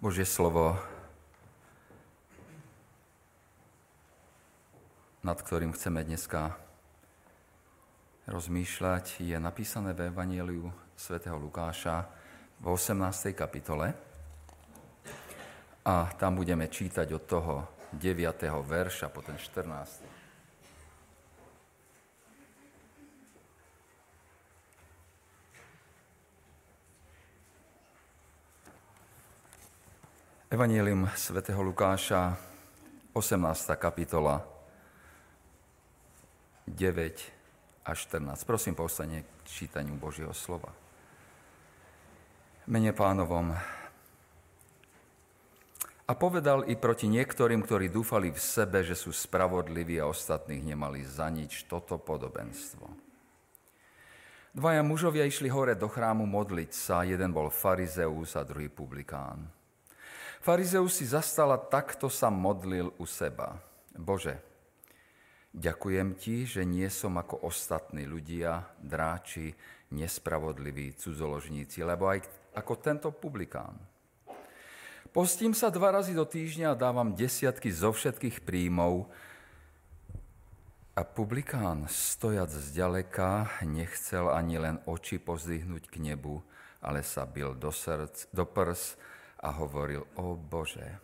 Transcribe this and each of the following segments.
Božie slovo, nad ktorým chceme dneska rozmýšľať, je napísané v Evangeliu svätého Lukáša v 18. kapitole. A tam budeme čítať od toho 9. verša po ten 14. Evangelium svätého Lukáša, 18. kapitola, 9 až 14. Prosím, povstane k čítaniu Božieho slova. Mene pánovom. A povedal i proti niektorým, ktorí dúfali v sebe, že sú spravodliví a ostatných nemali za nič toto podobenstvo. Dvaja mužovia išli hore do chrámu modliť sa, jeden bol farizeus a druhý publikán. Farizeus si zastala, takto sa modlil u seba. Bože, ďakujem ti, že nie som ako ostatní ľudia, dráči, nespravodliví cudzoložníci, lebo aj ako tento publikán. Postím sa dva razy do týždňa a dávam desiatky zo všetkých príjmov, a publikán, stojac zďaleka, nechcel ani len oči pozdvihnúť k nebu, ale sa bil do, srdc, do prs a hovoril, o Bože,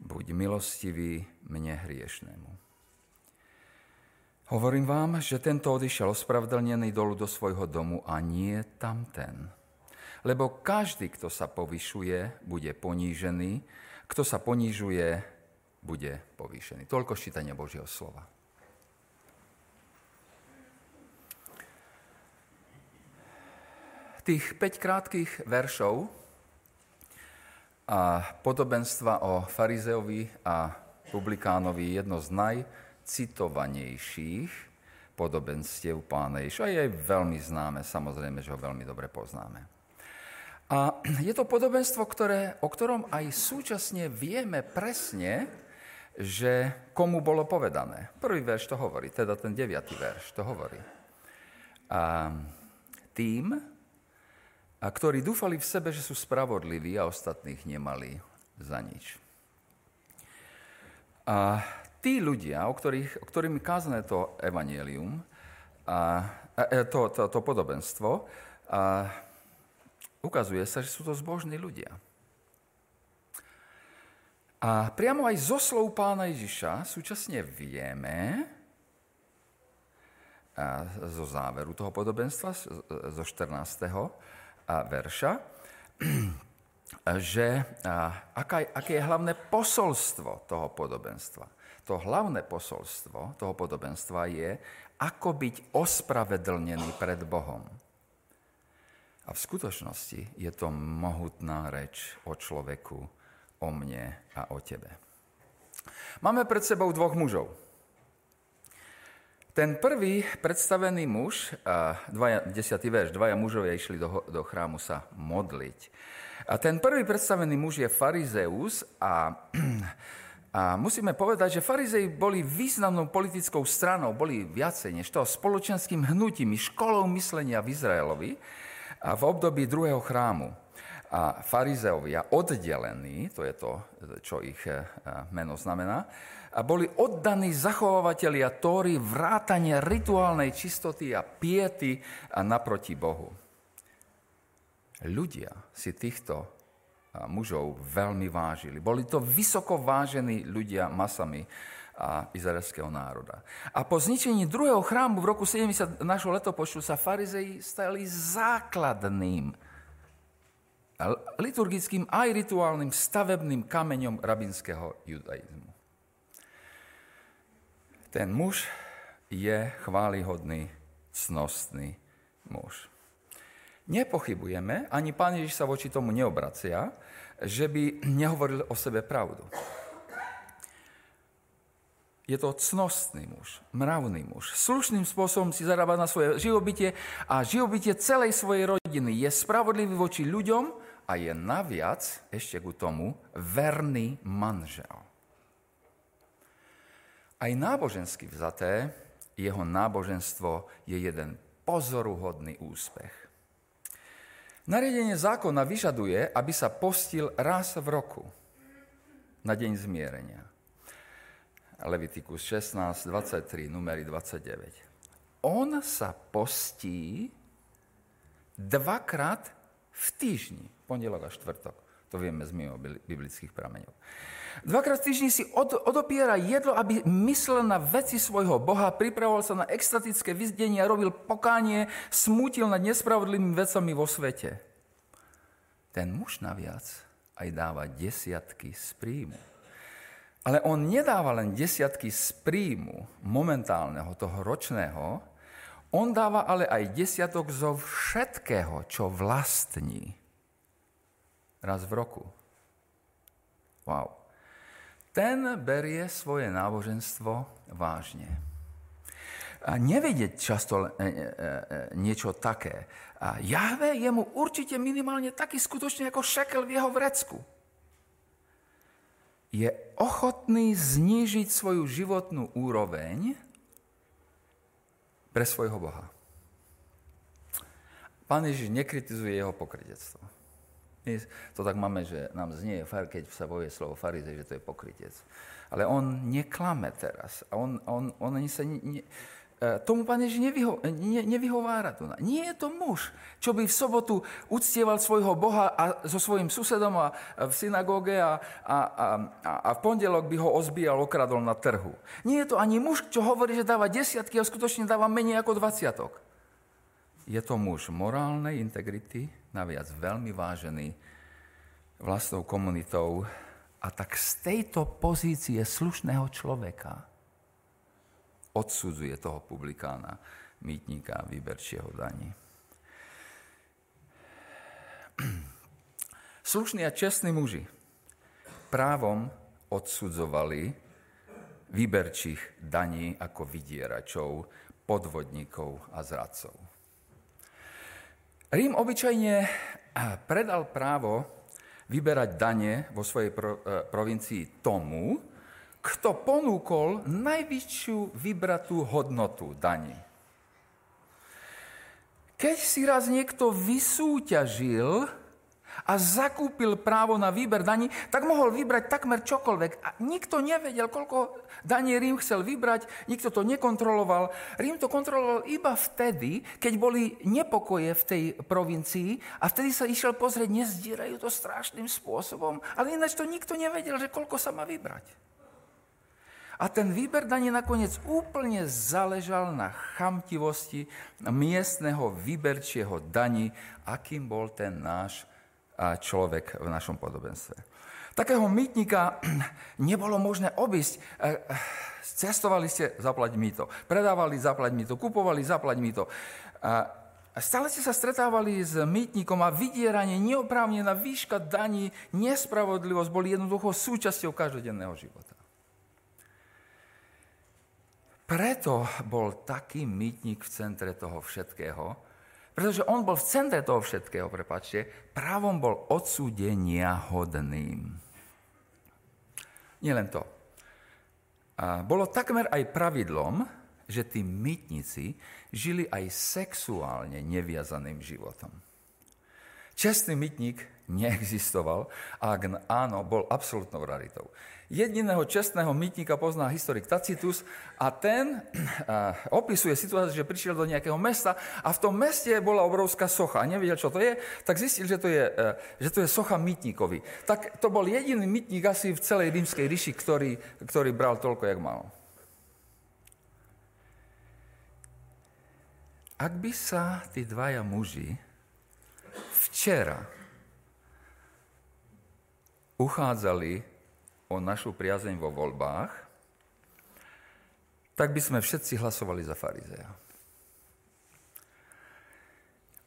buď milostivý mne hriešnému. Hovorím vám, že tento odišiel ospravedlnený dolu do svojho domu a nie tamten. Lebo každý, kto sa povyšuje, bude ponížený, kto sa ponížuje, bude povýšený. Toľko ščítania Božieho slova. Tých 5 krátkých veršov a podobenstva o farizeovi a publikánovi jedno z najcitovanejších podobenstiev pána Ježiša. Je veľmi známe, samozrejme, že ho veľmi dobre poznáme. A je to podobenstvo, ktoré, o ktorom aj súčasne vieme presne, že komu bolo povedané. Prvý verš to hovorí, teda ten deviatý verš to hovorí. A tým, a ktorí dúfali v sebe, že sú spravodliví a ostatných nemali za nič. A tí ľudia, o, ktorých, o ktorým je kázané to evanielium, a, a, to, to, to podobenstvo, a ukazuje sa, že sú to zbožní ľudia. A priamo aj zo slov pána Ježiša súčasne vieme, a zo záveru toho podobenstva, zo 14 verša, že aká, aké je hlavné posolstvo toho podobenstva. To hlavné posolstvo toho podobenstva je, ako byť ospravedlnený pred Bohom. A v skutočnosti je to mohutná reč o človeku, o mne a o tebe. Máme pred sebou dvoch mužov. Ten prvý predstavený muž, dvaja, desiatý verš, dvaja mužovia išli do, do chrámu sa modliť. A ten prvý predstavený muž je farizeus a, a musíme povedať, že farizei boli významnou politickou stranou, boli viacej než to, spoločenským hnutím, školou myslenia v Izraelovi a v období druhého chrámu. A farizeovia oddelení, to je to, čo ich e, meno znamená, a boli oddaní zachovávateľia Tóry vrátania rituálnej čistoty a piety a naproti Bohu. Ľudia si týchto mužov veľmi vážili. Boli to vysoko vážení ľudia masami a izraelského národa. A po zničení druhého chrámu v roku 70 našho letopočtu sa farizei stali základným liturgickým aj rituálnym stavebným kameňom rabinského judaizmu. Ten muž je chválihodný, cnostný muž. Nepochybujeme, ani pán Ježiš sa voči tomu neobracia, že by nehovoril o sebe pravdu. Je to cnostný muž, mravný muž. Slušným spôsobom si zarába na svoje živobytie a živobytie celej svojej rodiny. Je spravodlivý voči ľuďom a je naviac, ešte ku tomu, verný manžel. Aj nábožensky vzaté, jeho náboženstvo je jeden pozoruhodný úspech. Nariadenie zákona vyžaduje, aby sa postil raz v roku na deň zmierenia. Levitikus 16, 23, numery 29. On sa postí dvakrát v týždni, pondelok a štvrtok. To vieme z mimo biblických prameňov. Dvakrát v týždni si od, odopiera jedlo, aby myslel na veci svojho Boha, pripravoval sa na extatické vyzdenie, robil pokánie, smútil nad nespravodlivými vecami vo svete. Ten muž naviac aj dáva desiatky z príjmu. Ale on nedáva len desiatky z príjmu momentálneho, toho ročného, on dáva ale aj desiatok zo všetkého, čo vlastní raz v roku. Wow. Ten berie svoje náboženstvo vážne. A nevedieť často e, e, e, niečo také. A Jahve je mu určite minimálne taký skutočný ako šekel v jeho vrecku. Je ochotný znížiť svoju životnú úroveň pre svojho Boha. Pán Ježiš nekritizuje jeho pokrytectvo. My to tak máme, že nám znie, keď sa povie slovo farizej, že to je pokrytec. Ale on neklame teraz. A on, on, on ani sa... Ne, tomu pán Ježiš nevyho, ne, nevyhovára tu. Nie je to muž, čo by v sobotu uctieval svojho Boha a so svojím susedom a, v synagóge a, a, a, a v pondelok by ho ozbíjal, okradol na trhu. Nie je to ani muž, čo hovorí, že dáva desiatky a skutočne dáva menej ako dvaciatok. Je to muž morálnej integrity, naviac veľmi vážený vlastnou komunitou a tak z tejto pozície slušného človeka odsudzuje toho publikána, mýtnika, výberčieho daní. Slušní a čestní muži právom odsudzovali výberčích daní ako vydieračov, podvodníkov a zradcov. Rím obyčajne predal právo vyberať dane vo svojej eh, provincii tomu, kto ponúkol najvyššiu vybratú hodnotu daní. Keď si raz niekto vysúťažil a zakúpil právo na výber daní, tak mohol vybrať takmer čokoľvek. A nikto nevedel, koľko daní Rím chcel vybrať, nikto to nekontroloval. Rím to kontroloval iba vtedy, keď boli nepokoje v tej provincii a vtedy sa išiel pozrieť, nezdierajú to strašným spôsobom. Ale ináč to nikto nevedel, že koľko sa má vybrať. A ten výber daní nakoniec úplne záležal na chamtivosti miestneho výberčieho daní, akým bol ten náš človek v našom podobenstve. Takého mýtnika nebolo možné obísť. E, e, cestovali ste, zaplať mi to. Predávali, zaplať mi to. Kupovali, zaplať mi to. Stále ste sa stretávali s mýtnikom a vydieranie, neoprávnená výška daní, nespravodlivosť boli jednoducho súčasťou každodenného života. Preto bol taký mýtnik v centre toho všetkého, pretože on bol v centre toho všetkého, prepačte, právom bol odsúdenia hodným. Nielen to. A bolo takmer aj pravidlom, že tí mytníci žili aj sexuálne neviazaným životom. Čestný mytník neexistoval a ak áno, bol absolútnou raritou. Jediného čestného mytníka pozná historik Tacitus a ten opisuje situáciu, že prišiel do nejakého mesta a v tom meste bola obrovská socha a nevedel, čo to je, tak zistil, že to je, e, že to je socha mytníkovi. Tak to bol jediný mytník asi v celej rímskej ríši, ktorý, ktorý bral toľko, jak mal. Ak by sa tí dvaja muži včera uchádzali o našu priazeň vo voľbách, tak by sme všetci hlasovali za farizeja.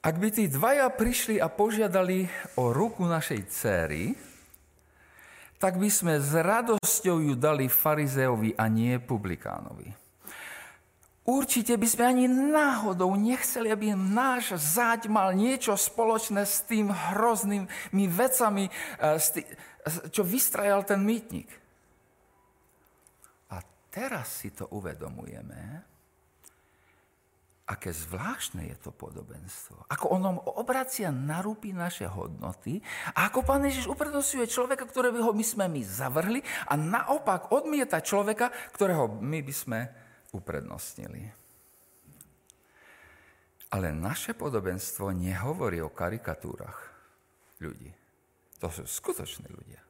Ak by tí dvaja prišli a požiadali o ruku našej céry, tak by sme s radosťou ju dali farizeovi a nie publikánovi. Určite by sme ani náhodou nechceli, aby náš záď mal niečo spoločné s tým hroznými vecami, eh, čo vystrajal ten mýtnik. A teraz si to uvedomujeme, aké zvláštne je to podobenstvo. Ako ono obracia na ruby naše hodnoty a ako pán Ježiš uprednostňuje človeka, ktorého my sme my zavrhli a naopak odmieta človeka, ktorého my by sme uprednostnili. Ale naše podobenstvo nehovorí o karikatúrach ľudí. To sú skutoční ľudia.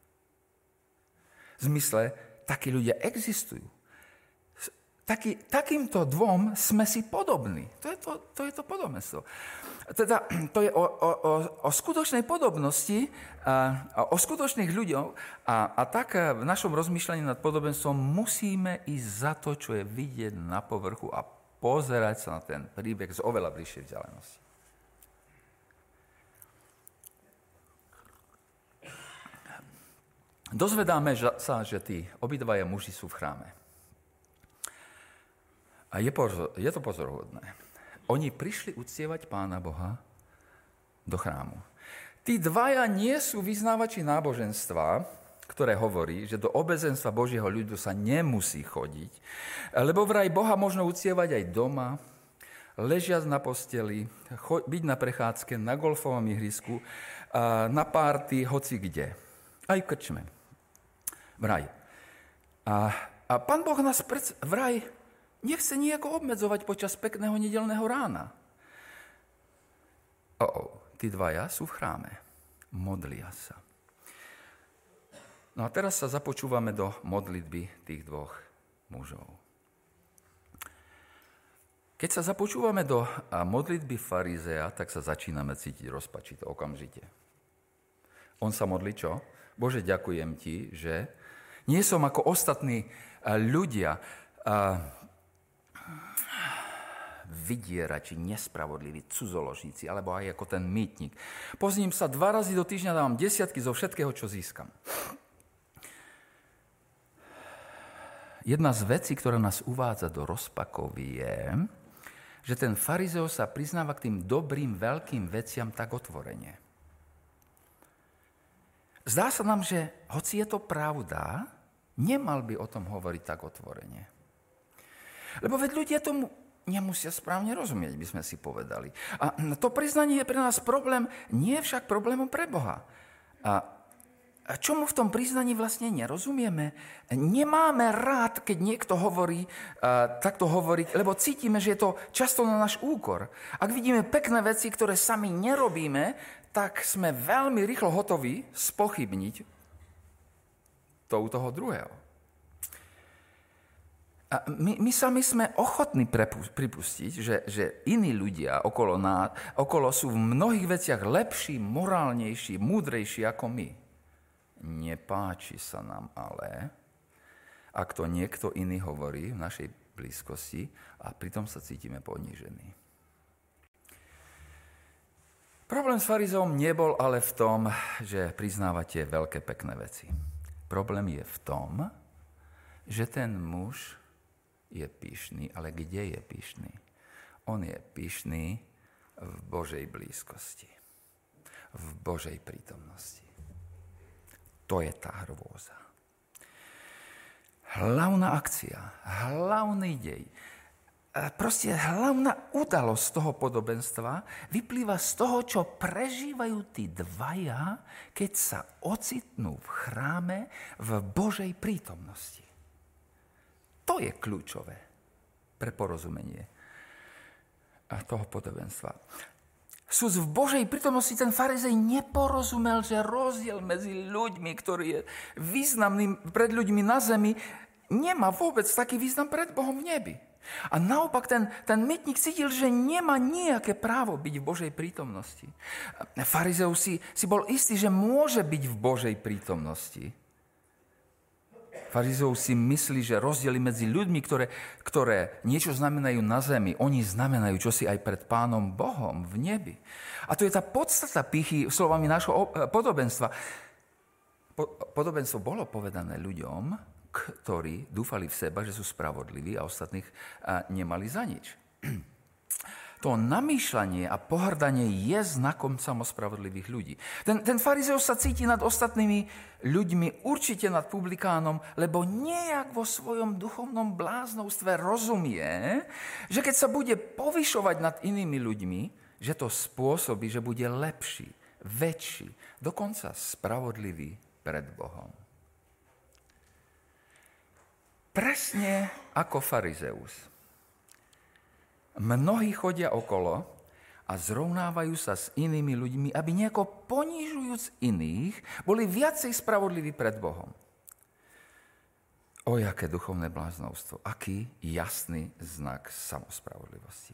V zmysle, takí ľudia existujú. Taký, takýmto dvom sme si podobní. To je to, to, je to podobenstvo. Teda to je o, o, o, o skutočnej podobnosti, a, o skutočných ľuďoch a, a tak v našom rozmýšľaní nad podobenstvom musíme ísť za to, čo je vidieť na povrchu a pozerať sa na ten príbeh z oveľa bližšej vzdialenosti. Dozvedáme sa, že tí obidvaja muži sú v chráme. A je, pozor, je to pozorhodné. Oni prišli uctievať Pána Boha do chrámu. Tí dvaja nie sú vyznávači náboženstva, ktoré hovorí, že do obezenstva Božieho ľudu sa nemusí chodiť, lebo vraj Boha možno uctievať aj doma, ležiac na posteli, byť na prechádzke, na golfovom ihrisku, na párty, hoci kde. Aj v krčme. Vraj. A, a pán Boh nás pred, vraj nechce nejako obmedzovať počas pekného nedelného rána. O, oh, tí dvaja sú v chráme. Modlia sa. No a teraz sa započúvame do modlitby tých dvoch mužov. Keď sa započúvame do modlitby farizea, tak sa začíname cítiť rozpačito okamžite. On sa modlí čo? Bože, ďakujem ti, že nie som ako ostatní ľudia, vydierači, nespravodliví, cudzoložníci, alebo aj ako ten mýtnik. Pozním sa dva razy do týždňa, dávam desiatky zo všetkého, čo získam. Jedna z vecí, ktorá nás uvádza do rozpakov je, že ten farizeo sa priznáva k tým dobrým, veľkým veciam tak otvorene. Zdá sa nám, že hoci je to pravda, nemal by o tom hovoriť tak otvorene. Lebo veď ľudia tomu nemusia správne rozumieť, by sme si povedali. A to priznanie je pre nás problém, nie je však problémom pre Boha. A čo mu v tom priznaní vlastne nerozumieme? Nemáme rád, keď niekto hovorí, takto hovoriť, lebo cítime, že je to často na náš úkor. Ak vidíme pekné veci, ktoré sami nerobíme, tak sme veľmi rýchlo hotoví spochybniť to u toho druhého. A my, my sami sme ochotní pripustiť, že, že iní ľudia okolo, nás, okolo sú v mnohých veciach lepší, morálnejší, múdrejší ako my. Nepáči sa nám ale, ak to niekto iný hovorí v našej blízkosti a pritom sa cítime ponížení. Problém s farizom nebol ale v tom, že priznávate veľké pekné veci. Problém je v tom, že ten muž je pyšný, ale kde je pyšný? On je pyšný v Božej blízkosti, v Božej prítomnosti. To je tá hrôza. Hlavná akcia, hlavný dej, proste hlavná udalosť toho podobenstva vyplýva z toho, čo prežívajú tí dvaja, keď sa ocitnú v chráme v Božej prítomnosti. To je kľúčové pre porozumenie toho podobenstva. Súd v Božej prítomnosti ten farizej neporozumel, že rozdiel medzi ľuďmi, ktorý je významným pred ľuďmi na zemi, nemá vôbec taký význam pred Bohom v nebi. A naopak ten, ten mytník cítil, že nemá nejaké právo byť v Božej prítomnosti. Farizeus si, si bol istý, že môže byť v Božej prítomnosti. Farizov si myslí, že rozdiely medzi ľuďmi, ktoré, ktoré niečo znamenajú na zemi, oni znamenajú čosi aj pred Pánom Bohom v nebi. A to je tá podstata pichy slovami nášho e, podobenstva. Podobenstvo bolo povedané ľuďom, ktorí dúfali v seba, že sú spravodliví a ostatných nemali za nič. to namýšľanie a pohrdanie je znakom samospravodlivých ľudí. Ten, ten farizeus sa cíti nad ostatnými ľuďmi, určite nad publikánom, lebo nejak vo svojom duchovnom bláznovstve rozumie, že keď sa bude povyšovať nad inými ľuďmi, že to spôsobí, že bude lepší, väčší, dokonca spravodlivý pred Bohom. Presne ako farizeus. Mnohí chodia okolo a zrovnávajú sa s inými ľuďmi, aby nejako ponižujúc iných, boli viacej spravodliví pred Bohom. O, jaké duchovné bláznovstvo. Aký jasný znak samospravodlivosti.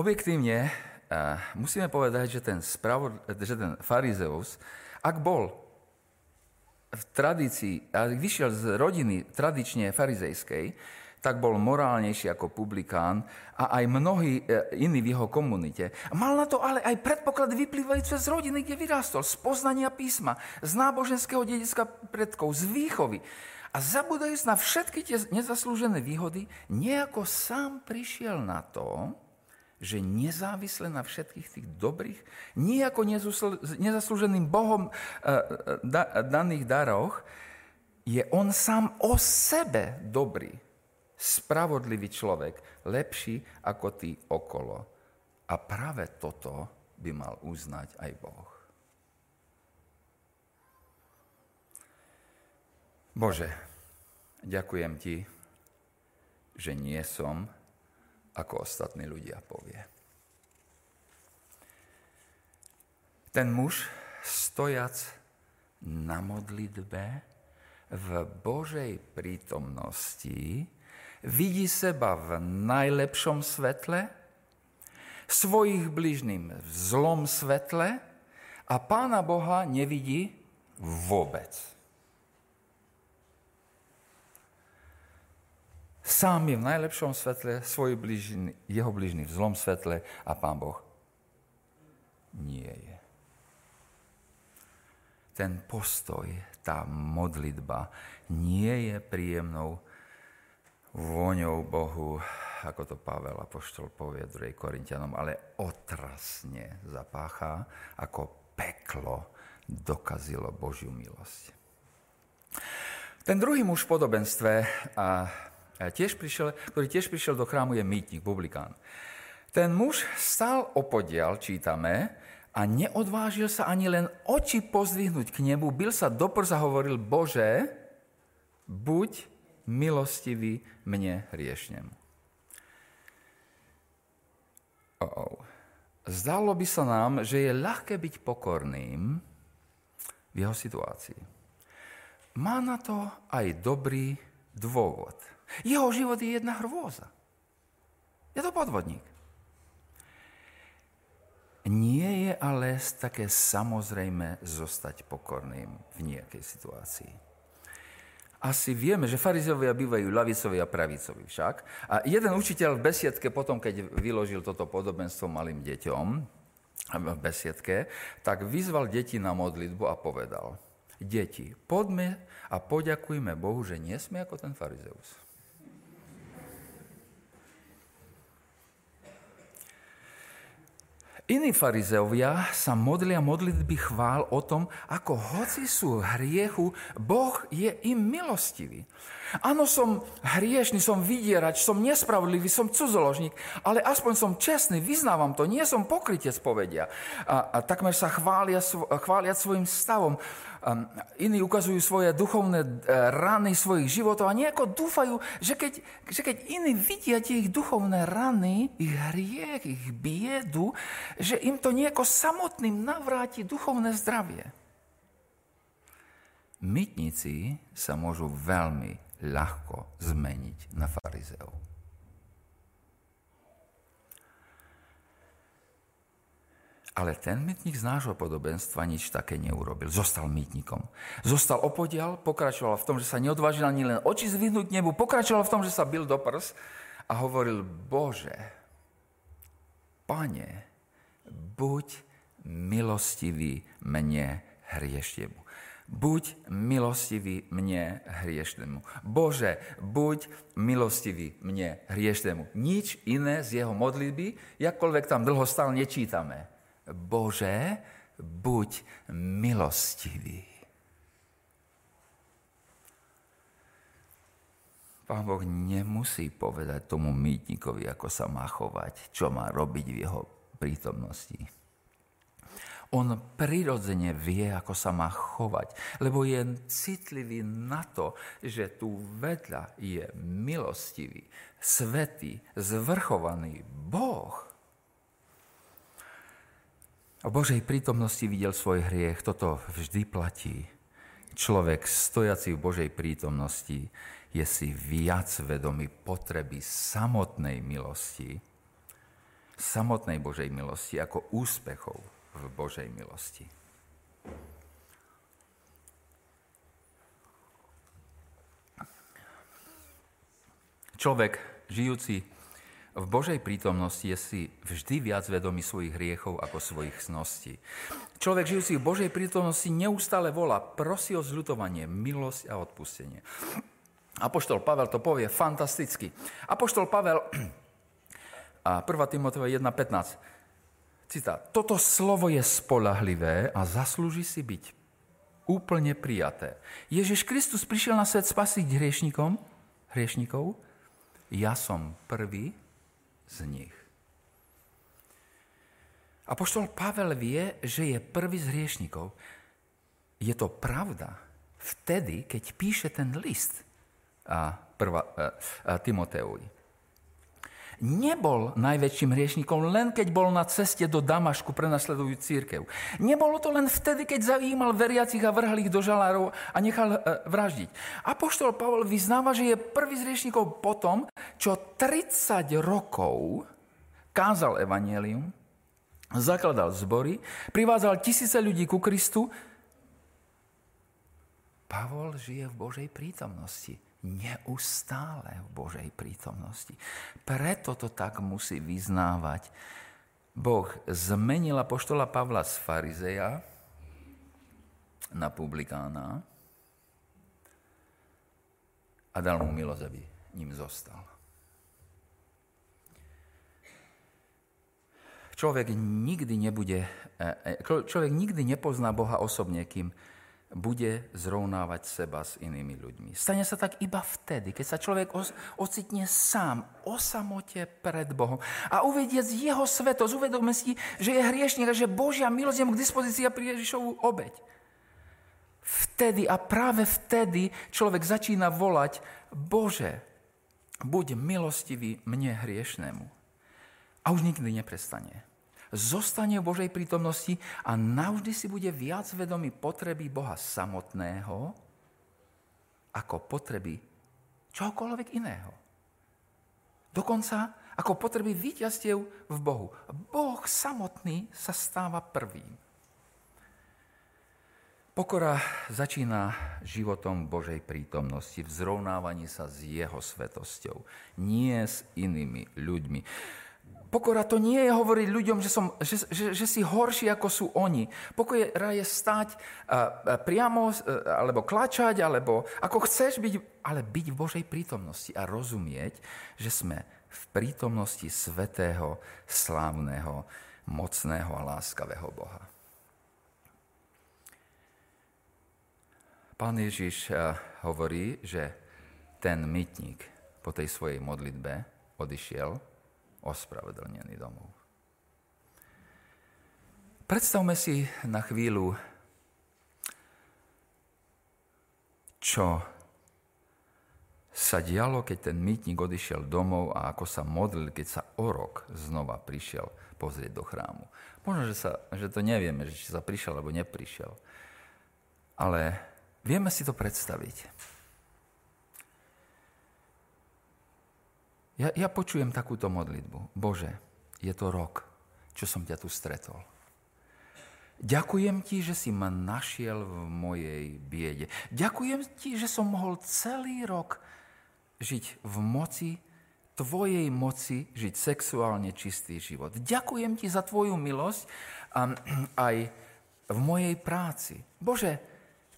Objektívne uh, musíme povedať, že ten, spravod- že ten farizeus, ak bol v tradícii, ak vyšiel z rodiny tradične farizejskej, tak bol morálnejší ako publikán a aj mnohí e, iní v jeho komunite. Mal na to ale aj predpoklady vyplývajúce z rodiny, kde vyrástol, z poznania písma, z náboženského dedicka predkov, z výchovy. A zabudajúc na všetky tie nezaslúžené výhody, nejako sám prišiel na to, že nezávisle na všetkých tých dobrých, nejako nezaslúženým Bohom e, e, daných daroch, je on sám o sebe dobrý spravodlivý človek, lepší ako tí okolo. A práve toto by mal uznať aj Boh. Bože, ďakujem Ti, že nie som, ako ostatní ľudia povie. Ten muž, stojac na modlitbe v Božej prítomnosti, vidí seba v najlepšom svetle, svojich bližným v zlom svetle a Pána Boha nevidí vôbec. Sám je v najlepšom svetle, svoj bližný, jeho bližný v zlom svetle a Pán Boh nie je. Ten postoj, tá modlitba nie je príjemnou vôňou Bohu, ako to Pavel Apoštol povie 2. Korintianom, ale otrasne zapáchá, ako peklo dokazilo Božiu milosť. Ten druhý muž v podobenstve, a tiež prišiel, ktorý tiež prišiel do chrámu, je mýtnik, publikán. Ten muž stál opodial, čítame, a neodvážil sa ani len oči pozdvihnúť k nebu, bil sa do prsa hovoril, Bože, buď milostivý mne hriešnemu. Oh. Zdalo by sa nám, že je ľahké byť pokorným v jeho situácii. Má na to aj dobrý dôvod. Jeho život je jedna hrôza. Je to podvodník. Nie je ale také samozrejme zostať pokorným v nejakej situácii asi vieme, že farizovia bývajú lavicovi a pravicovi však. A jeden učiteľ v besiedke potom, keď vyložil toto podobenstvo malým deťom v besiedke, tak vyzval deti na modlitbu a povedal, deti, poďme a poďakujme Bohu, že nie sme ako ten farizeus. Iní farizeovia sa modlia modlitby chvál o tom, ako hoci sú hriechu, Boh je im milostivý. Áno, som hriešný, som vydierač, som nespravodlivý, som cudzoložník, ale aspoň som čestný, vyznávam to, nie som pokrytec, povedia. A, a takmer sa chvália, chvália svojim stavom. A iní ukazujú svoje duchovné e, rany svojich životov a nejako dúfajú, že keď, že keď iní vidia tie ich duchovné rany, ich hriech, ich biedu, že im to nejako samotným navráti duchovné zdravie. Mytníci sa môžu veľmi ľahko zmeniť na farizeov. Ale ten mytník z nášho podobenstva nič také neurobil. Zostal mytníkom. Zostal opodial, pokračoval v tom, že sa neodvážil ani len oči zvyhnúť nebu, pokračoval v tom, že sa bil do prs a hovoril, Bože, Pane, buď milostivý mne hrieštiemu. buď milostivý mne hriešnemu. Bože, buď milostivý mne hriešnemu. Nič iné z jeho modlitby, jakkoľvek tam dlho stal, nečítame. Bože, buď milostivý. Pán Boh nemusí povedať tomu mýtnikovi, ako sa má chovať, čo má robiť v jeho prítomnosti. On prirodzene vie, ako sa má chovať, lebo je citlivý na to, že tu vedľa je milostivý, svetý, zvrchovaný Boh. O Božej prítomnosti videl svoj hriech, toto vždy platí. Človek stojaci v Božej prítomnosti je si viac vedomý potreby samotnej milosti, samotnej Božej milosti, ako úspechov v Božej milosti. Človek žijúci v Božej prítomnosti je si vždy viac vedomý svojich hriechov ako svojich sností. Človek žijúci v Božej prítomnosti neustále volá, prosí o zľutovanie, milosť a odpustenie. Apoštol Pavel to povie fantasticky. Apoštol Pavel, a 1. Timoteva 1.15, citá, toto slovo je spolahlivé a zaslúži si byť úplne prijaté. Ježiš Kristus prišiel na svet spasiť hriešnikom, hriešnikov, ja som prvý z nich. Apoštol Pavel vie, že je prvý z hriešnikov. Je to pravda vtedy, keď píše ten list a prva, a, a Timoteovi. Nebol najväčším hriešnikom len keď bol na ceste do Damašku prenasledujú církev. Nebolo to len vtedy, keď zajímal veriacich a vrhal ich do žalárov a nechal e, vraždiť. Apoštol Pavol vyznáva, že je prvý z hriešnikov potom, čo 30 rokov kázal evanielium, zakladal zbory, privádzal tisíce ľudí ku Kristu. Pavol žije v Božej prítomnosti neustále v Božej prítomnosti. Preto to tak musí vyznávať. Boh zmenil apoštola Pavla z farizeja na publikána a dal mu milosť, aby ním zostal. Človek nikdy nebude, e, e, človek nikdy nepozná Boha osobne, kým bude zrovnávať seba s inými ľuďmi. Stane sa tak iba vtedy, keď sa človek ocitne sám, o samote pred Bohom a uvediec jeho svetosť, uvedome si, že je hriešnik a že Božia milosť je mu k dispozícii a pri Ježišovú obeď. Vtedy a práve vtedy človek začína volať Bože, buď milostivý mne hriešnemu. A už nikdy neprestane zostane v Božej prítomnosti a navždy si bude viac vedomý potreby Boha samotného ako potreby čohokoľvek iného. Dokonca ako potreby víťazstiev v Bohu. Boh samotný sa stáva prvým. Pokora začína životom Božej prítomnosti, v sa s Jeho svetosťou, nie s inými ľuďmi. Pokora to nie je hovoriť ľuďom, že, som, že, že, že si horší ako sú oni. Pokora je stať priamo, alebo klačať, alebo ako chceš byť, ale byť v Božej prítomnosti a rozumieť, že sme v prítomnosti svetého, slávneho, mocného a láskavého Boha. Pán Ježiš hovorí, že ten mytník po tej svojej modlitbe odišiel ospravedlnený domov. Predstavme si na chvíľu, čo sa dialo, keď ten mýtnik odišiel domov a ako sa modlil, keď sa o rok znova prišiel pozrieť do chrámu. Možno, že, sa, že to nevieme, že či sa prišiel alebo neprišiel. Ale vieme si to predstaviť. Ja, ja počujem takúto modlitbu. Bože, je to rok, čo som ťa tu stretol. Ďakujem ti, že si ma našiel v mojej biede. Ďakujem ti, že som mohol celý rok žiť v moci, tvojej moci, žiť sexuálne čistý život. Ďakujem ti za tvoju milosť aj v mojej práci. Bože,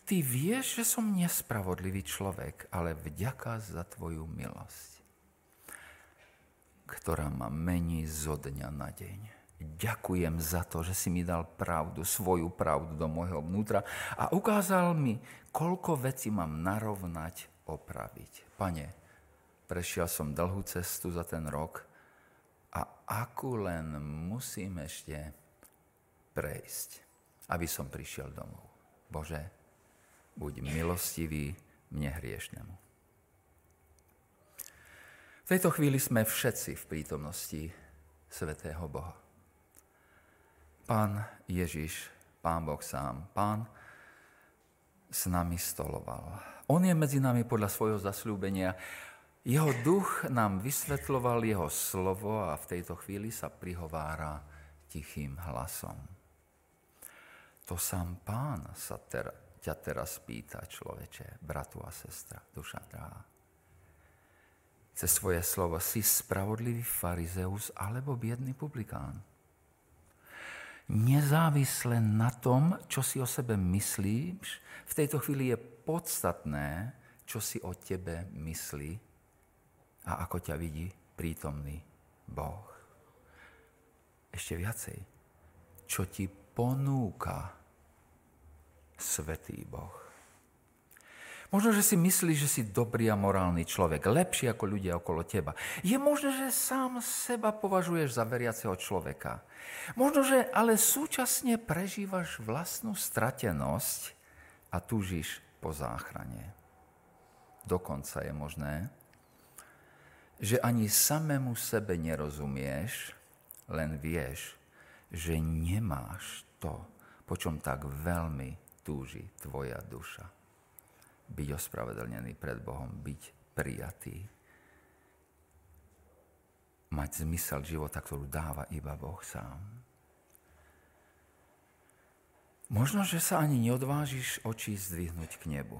ty vieš, že som nespravodlivý človek, ale vďaka za tvoju milosť, ktorá ma mení zo dňa na deň. Ďakujem za to, že si mi dal pravdu, svoju pravdu do môjho vnútra a ukázal mi, koľko veci mám narovnať, opraviť. Pane, prešiel som dlhú cestu za ten rok a akú len musím ešte prejsť, aby som prišiel domov. Bože, buď milostivý mne hriešnemu. V tejto chvíli sme všetci v prítomnosti Svetého Boha. Pán Ježiš, Pán Boh sám, Pán s nami stoloval. On je medzi nami podľa svojho zasľúbenia jeho duch nám vysvetloval jeho slovo a v tejto chvíli sa prihovára tichým hlasom. To sám pán sa ter, ťa teraz pýta, človeče, bratu a sestra, duša drahá. Cez svoje slovo si spravodlivý farizeus alebo biedný publikán. Nezávisle na tom, čo si o sebe myslíš, v tejto chvíli je podstatné, čo si o tebe myslí a ako ťa vidí prítomný Boh. Ešte viacej, čo ti ponúka Svetý Boh. Možno, že si myslíš, že si dobrý a morálny človek, lepší ako ľudia okolo teba. Je možné, že sám seba považuješ za veriaceho človeka. Možno, že ale súčasne prežívaš vlastnú stratenosť a túžiš po záchrane. Dokonca je možné, že ani samému sebe nerozumieš, len vieš, že nemáš to, po čom tak veľmi túži tvoja duša. Byť ospravedlnený pred Bohom, byť prijatý. Mať zmysel života, ktorú dáva iba Boh sám. Možno, že sa ani neodvážiš oči zdvihnúť k nebu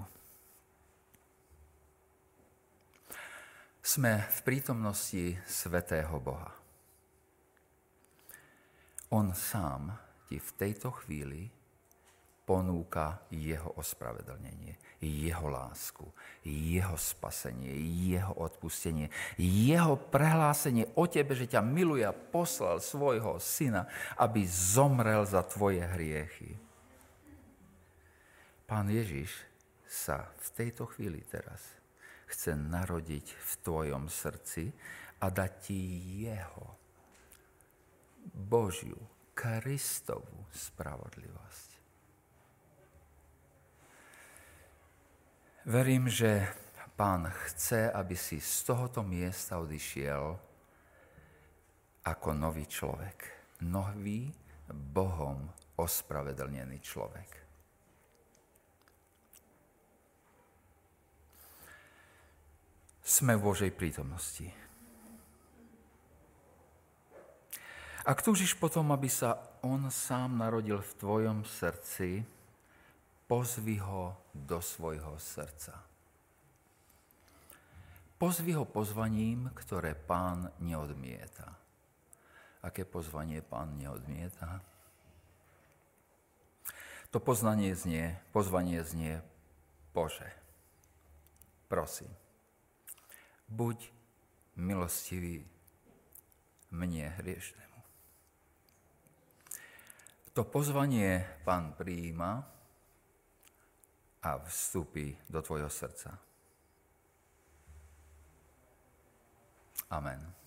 Sme v prítomnosti Svetého Boha. On sám ti v tejto chvíli ponúka jeho ospravedlnenie, jeho lásku, jeho spasenie, jeho odpustenie, jeho prehlásenie o tebe, že ťa miluje a poslal svojho syna, aby zomrel za tvoje hriechy. Pán Ježiš sa v tejto chvíli teraz chce narodiť v tvojom srdci a dať ti jeho Božiu, Kristovú spravodlivosť. Verím, že Pán chce, aby si z tohoto miesta odišiel ako nový človek. Nový, Bohom ospravedlnený človek. sme v Božej prítomnosti. Ak túžiš potom, aby sa On sám narodil v tvojom srdci, pozvi ho do svojho srdca. Pozvi ho pozvaním, ktoré pán neodmieta. Aké pozvanie pán neodmieta? To poznanie znie, pozvanie znie, Bože, prosím, buď milostivý mne hriešnemu. To pozvanie pán prijíma a vstúpi do tvojho srdca. Amen.